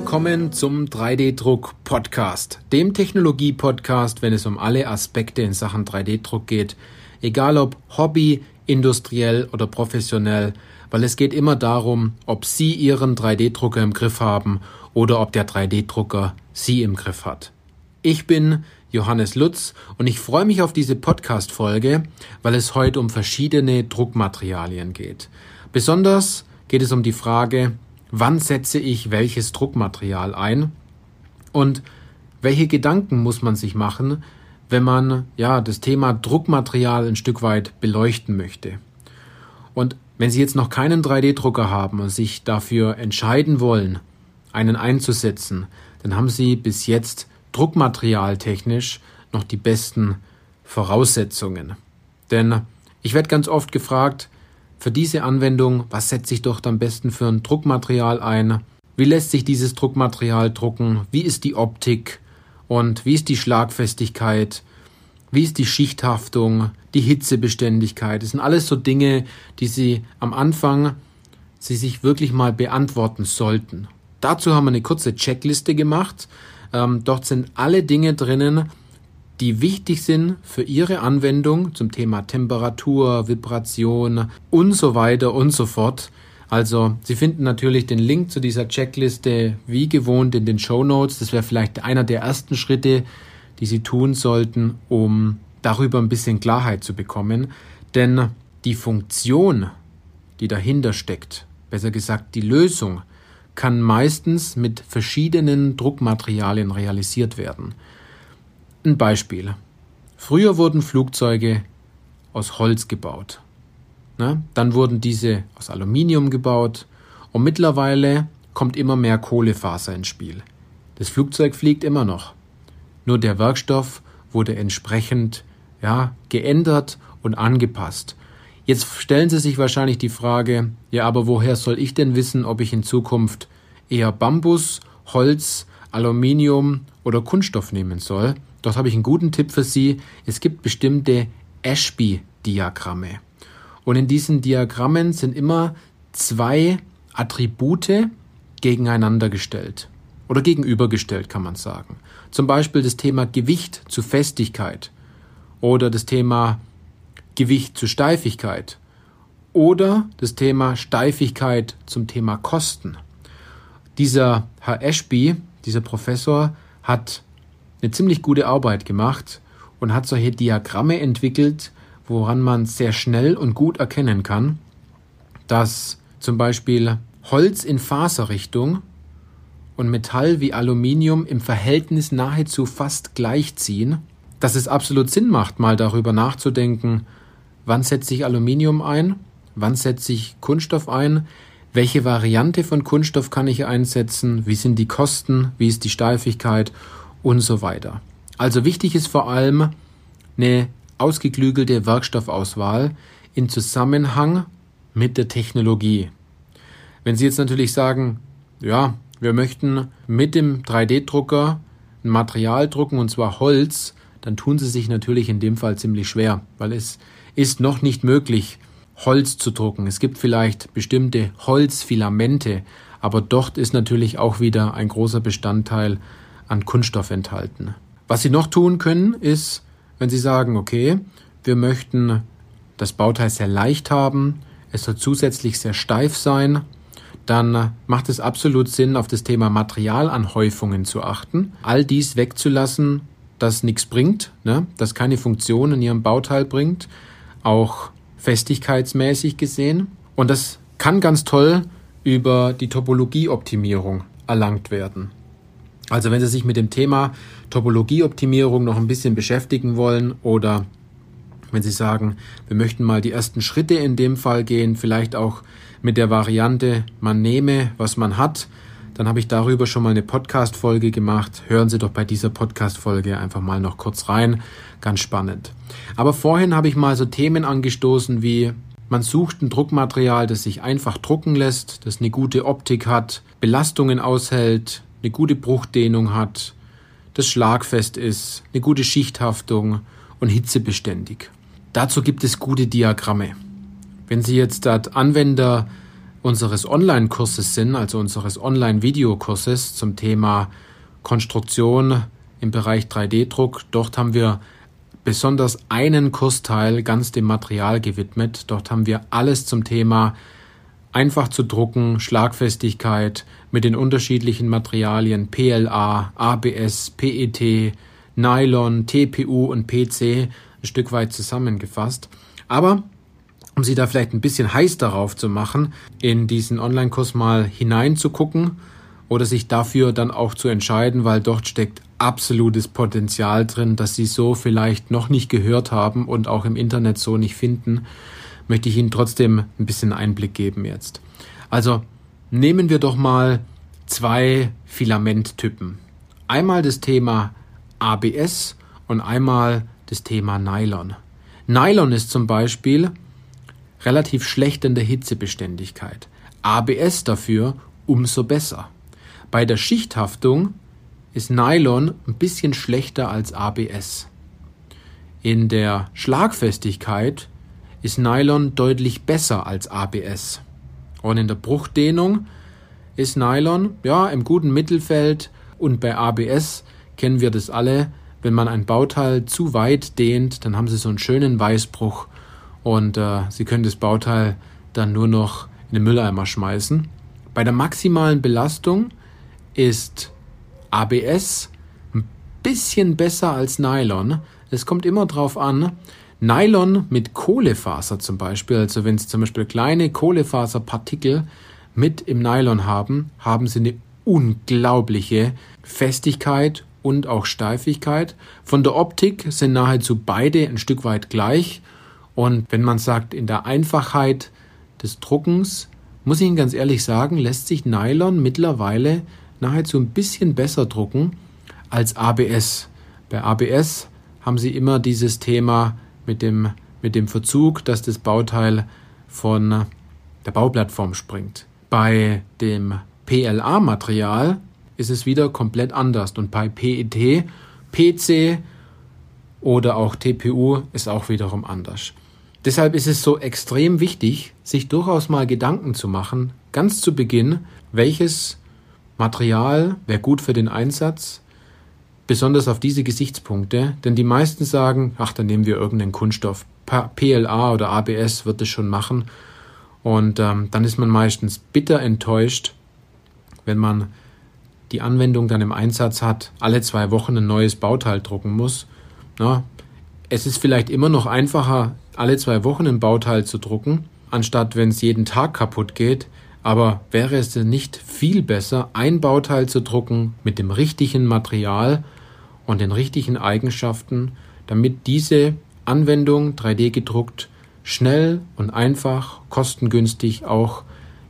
Willkommen zum 3D-Druck Podcast, dem Technologie-Podcast, wenn es um alle Aspekte in Sachen 3D-Druck geht, egal ob Hobby, industriell oder professionell, weil es geht immer darum, ob Sie Ihren 3D-Drucker im Griff haben oder ob der 3D-Drucker Sie im Griff hat. Ich bin Johannes Lutz und ich freue mich auf diese Podcast-Folge, weil es heute um verschiedene Druckmaterialien geht. Besonders geht es um die Frage, wann setze ich welches Druckmaterial ein und welche Gedanken muss man sich machen, wenn man ja das Thema Druckmaterial ein Stück weit beleuchten möchte. Und wenn Sie jetzt noch keinen 3D-Drucker haben und sich dafür entscheiden wollen, einen einzusetzen, dann haben Sie bis jetzt druckmaterialtechnisch noch die besten Voraussetzungen. Denn ich werde ganz oft gefragt, für diese Anwendung, was setze ich doch am besten für ein Druckmaterial ein? Wie lässt sich dieses Druckmaterial drucken? Wie ist die Optik? Und wie ist die Schlagfestigkeit? Wie ist die Schichthaftung? Die Hitzebeständigkeit? Das sind alles so Dinge, die Sie am Anfang Sie sich wirklich mal beantworten sollten. Dazu haben wir eine kurze Checkliste gemacht, ähm, dort sind alle Dinge drinnen, die wichtig sind für Ihre Anwendung zum Thema Temperatur, Vibration und so weiter und so fort. Also Sie finden natürlich den Link zu dieser Checkliste wie gewohnt in den Show Notes. Das wäre vielleicht einer der ersten Schritte, die Sie tun sollten, um darüber ein bisschen Klarheit zu bekommen. Denn die Funktion, die dahinter steckt, besser gesagt die Lösung, kann meistens mit verschiedenen Druckmaterialien realisiert werden. Ein Beispiel. Früher wurden Flugzeuge aus Holz gebaut. Ne? Dann wurden diese aus Aluminium gebaut und mittlerweile kommt immer mehr Kohlefaser ins Spiel. Das Flugzeug fliegt immer noch. Nur der Werkstoff wurde entsprechend ja, geändert und angepasst. Jetzt stellen Sie sich wahrscheinlich die Frage, ja, aber woher soll ich denn wissen, ob ich in Zukunft eher Bambus, Holz, Aluminium oder Kunststoff nehmen soll? Dort habe ich einen guten Tipp für Sie. Es gibt bestimmte Ashby-Diagramme. Und in diesen Diagrammen sind immer zwei Attribute gegeneinander gestellt. Oder gegenübergestellt, kann man sagen. Zum Beispiel das Thema Gewicht zu Festigkeit. Oder das Thema Gewicht zu Steifigkeit. Oder das Thema Steifigkeit zum Thema Kosten. Dieser Herr Ashby, dieser Professor, hat eine ziemlich gute Arbeit gemacht und hat solche Diagramme entwickelt, woran man sehr schnell und gut erkennen kann, dass zum Beispiel Holz in Faserrichtung und Metall wie Aluminium im Verhältnis nahezu fast gleichziehen, dass es absolut Sinn macht, mal darüber nachzudenken, wann setze ich Aluminium ein, wann setze ich Kunststoff ein, welche Variante von Kunststoff kann ich einsetzen, wie sind die Kosten, wie ist die Steifigkeit und so weiter. Also wichtig ist vor allem eine ausgeklügelte Werkstoffauswahl in Zusammenhang mit der Technologie. Wenn Sie jetzt natürlich sagen, ja, wir möchten mit dem 3D-Drucker ein Material drucken und zwar Holz, dann tun Sie sich natürlich in dem Fall ziemlich schwer, weil es ist noch nicht möglich, Holz zu drucken. Es gibt vielleicht bestimmte Holzfilamente, aber dort ist natürlich auch wieder ein großer Bestandteil an Kunststoff enthalten. Was Sie noch tun können, ist, wenn Sie sagen, okay, wir möchten das Bauteil sehr leicht haben, es soll zusätzlich sehr steif sein, dann macht es absolut Sinn, auf das Thema Materialanhäufungen zu achten, all dies wegzulassen, das nichts bringt, ne? das keine Funktion in Ihrem Bauteil bringt, auch festigkeitsmäßig gesehen. Und das kann ganz toll über die Topologieoptimierung erlangt werden. Also wenn Sie sich mit dem Thema Topologieoptimierung noch ein bisschen beschäftigen wollen oder wenn Sie sagen, wir möchten mal die ersten Schritte in dem Fall gehen, vielleicht auch mit der Variante, man nehme, was man hat, dann habe ich darüber schon mal eine Podcast-Folge gemacht. Hören Sie doch bei dieser Podcast-Folge einfach mal noch kurz rein. Ganz spannend. Aber vorhin habe ich mal so Themen angestoßen wie man sucht ein Druckmaterial, das sich einfach drucken lässt, das eine gute Optik hat, Belastungen aushält, eine gute Bruchdehnung hat, das schlagfest ist, eine gute Schichthaftung und hitzebeständig. Dazu gibt es gute Diagramme. Wenn Sie jetzt als Anwender unseres Online-Kurses sind, also unseres Online-Videokurses zum Thema Konstruktion im Bereich 3D-Druck. Dort haben wir besonders einen Kursteil ganz dem Material gewidmet. Dort haben wir alles zum Thema einfach zu drucken, Schlagfestigkeit mit den unterschiedlichen Materialien PLA, ABS, PET, Nylon, TPU und PC ein Stück weit zusammengefasst. Aber um Sie da vielleicht ein bisschen heiß darauf zu machen, in diesen Online-Kurs mal hineinzugucken oder sich dafür dann auch zu entscheiden, weil dort steckt absolutes Potenzial drin, das Sie so vielleicht noch nicht gehört haben und auch im Internet so nicht finden, möchte ich Ihnen trotzdem ein bisschen Einblick geben jetzt. Also nehmen wir doch mal zwei Filamenttypen. Einmal das Thema ABS und einmal das Thema Nylon. Nylon ist zum Beispiel relativ schlecht in der Hitzebeständigkeit. ABS dafür umso besser. Bei der Schichthaftung ist Nylon ein bisschen schlechter als ABS. In der Schlagfestigkeit ist Nylon deutlich besser als ABS. Und in der Bruchdehnung ist Nylon ja im guten Mittelfeld und bei ABS kennen wir das alle, wenn man ein Bauteil zu weit dehnt, dann haben Sie so einen schönen Weißbruch und äh, Sie können das Bauteil dann nur noch in den Mülleimer schmeißen. Bei der maximalen Belastung ist ABS ein bisschen besser als Nylon. Es kommt immer drauf an. Nylon mit Kohlefaser zum Beispiel, also wenn Sie zum Beispiel kleine Kohlefaserpartikel mit im Nylon haben, haben Sie eine unglaubliche Festigkeit und auch Steifigkeit. Von der Optik sind nahezu beide ein Stück weit gleich. Und wenn man sagt, in der Einfachheit des Druckens, muss ich Ihnen ganz ehrlich sagen, lässt sich Nylon mittlerweile nahezu ein bisschen besser drucken als ABS. Bei ABS haben Sie immer dieses Thema mit dem, mit dem Verzug, dass das Bauteil von der Bauplattform springt. Bei dem PLA-Material ist es wieder komplett anders. Und bei PET, PC oder auch TPU ist auch wiederum anders. Deshalb ist es so extrem wichtig, sich durchaus mal Gedanken zu machen, ganz zu Beginn, welches Material wäre gut für den Einsatz, besonders auf diese Gesichtspunkte, denn die meisten sagen, ach, dann nehmen wir irgendeinen Kunststoff. PLA oder ABS wird es schon machen. Und ähm, dann ist man meistens bitter enttäuscht, wenn man die Anwendung dann im Einsatz hat, alle zwei Wochen ein neues Bauteil drucken muss. Na, es ist vielleicht immer noch einfacher, alle zwei Wochen ein Bauteil zu drucken, anstatt wenn es jeden Tag kaputt geht. Aber wäre es denn nicht viel besser, ein Bauteil zu drucken mit dem richtigen Material und den richtigen Eigenschaften, damit diese Anwendung 3D gedruckt schnell und einfach, kostengünstig auch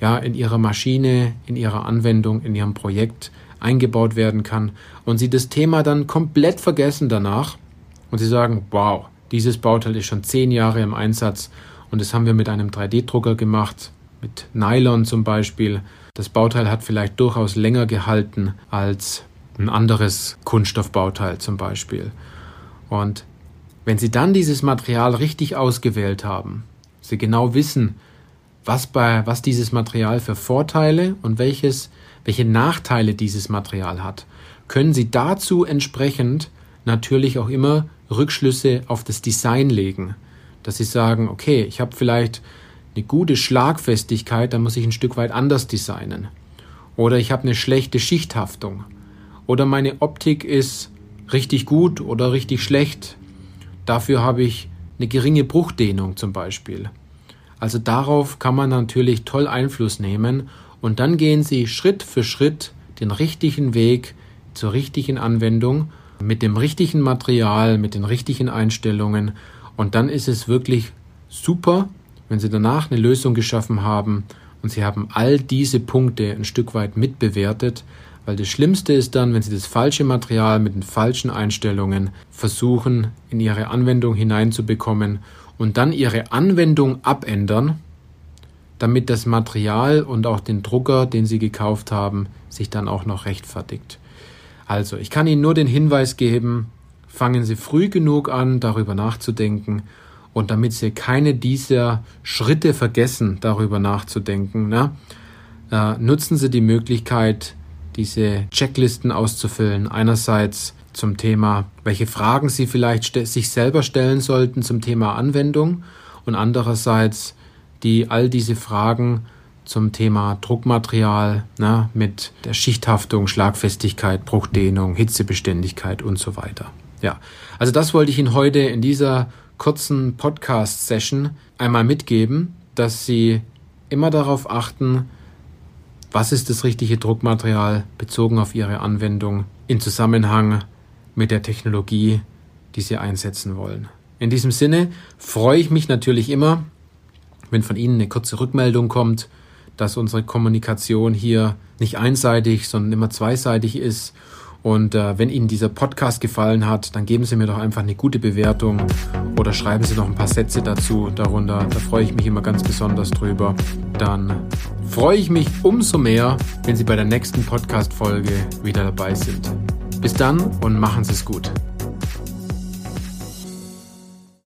ja in ihrer Maschine, in ihrer Anwendung, in ihrem Projekt eingebaut werden kann und sie das Thema dann komplett vergessen danach und sie sagen, wow, dieses Bauteil ist schon zehn Jahre im Einsatz und das haben wir mit einem 3D-Drucker gemacht, mit Nylon zum Beispiel. Das Bauteil hat vielleicht durchaus länger gehalten als ein anderes Kunststoffbauteil zum Beispiel. Und wenn Sie dann dieses Material richtig ausgewählt haben, Sie genau wissen, was, bei, was dieses Material für Vorteile und welches welche Nachteile dieses Material hat, können Sie dazu entsprechend natürlich auch immer Rückschlüsse auf das Design legen. Dass Sie sagen, okay, ich habe vielleicht eine gute Schlagfestigkeit, dann muss ich ein Stück weit anders designen. Oder ich habe eine schlechte Schichthaftung. Oder meine Optik ist richtig gut oder richtig schlecht. Dafür habe ich eine geringe Bruchdehnung zum Beispiel. Also darauf kann man natürlich toll Einfluss nehmen und dann gehen Sie Schritt für Schritt den richtigen Weg zur richtigen Anwendung mit dem richtigen Material, mit den richtigen Einstellungen. Und dann ist es wirklich super, wenn Sie danach eine Lösung geschaffen haben und Sie haben all diese Punkte ein Stück weit mitbewertet, weil das Schlimmste ist dann, wenn Sie das falsche Material mit den falschen Einstellungen versuchen, in Ihre Anwendung hineinzubekommen und dann Ihre Anwendung abändern damit das Material und auch den Drucker, den Sie gekauft haben, sich dann auch noch rechtfertigt. Also, ich kann Ihnen nur den Hinweis geben, fangen Sie früh genug an, darüber nachzudenken Und damit Sie keine dieser Schritte vergessen, darüber nachzudenken, ne, äh, nutzen Sie die Möglichkeit, diese Checklisten auszufüllen. Einerseits zum Thema, welche Fragen Sie vielleicht sich selber stellen sollten zum Thema Anwendung und andererseits die all diese Fragen zum Thema Druckmaterial ne, mit der Schichthaftung, Schlagfestigkeit, Bruchdehnung, Hitzebeständigkeit und so weiter. Ja, also das wollte ich Ihnen heute in dieser kurzen Podcast-Session einmal mitgeben, dass Sie immer darauf achten, was ist das richtige Druckmaterial bezogen auf Ihre Anwendung in Zusammenhang mit der Technologie, die Sie einsetzen wollen. In diesem Sinne freue ich mich natürlich immer, wenn von Ihnen eine kurze Rückmeldung kommt, dass unsere Kommunikation hier nicht einseitig, sondern immer zweiseitig ist. Und äh, wenn Ihnen dieser Podcast gefallen hat, dann geben Sie mir doch einfach eine gute Bewertung oder schreiben Sie noch ein paar Sätze dazu darunter. Da freue ich mich immer ganz besonders drüber. Dann freue ich mich umso mehr, wenn Sie bei der nächsten Podcast-Folge wieder dabei sind. Bis dann und machen Sie es gut.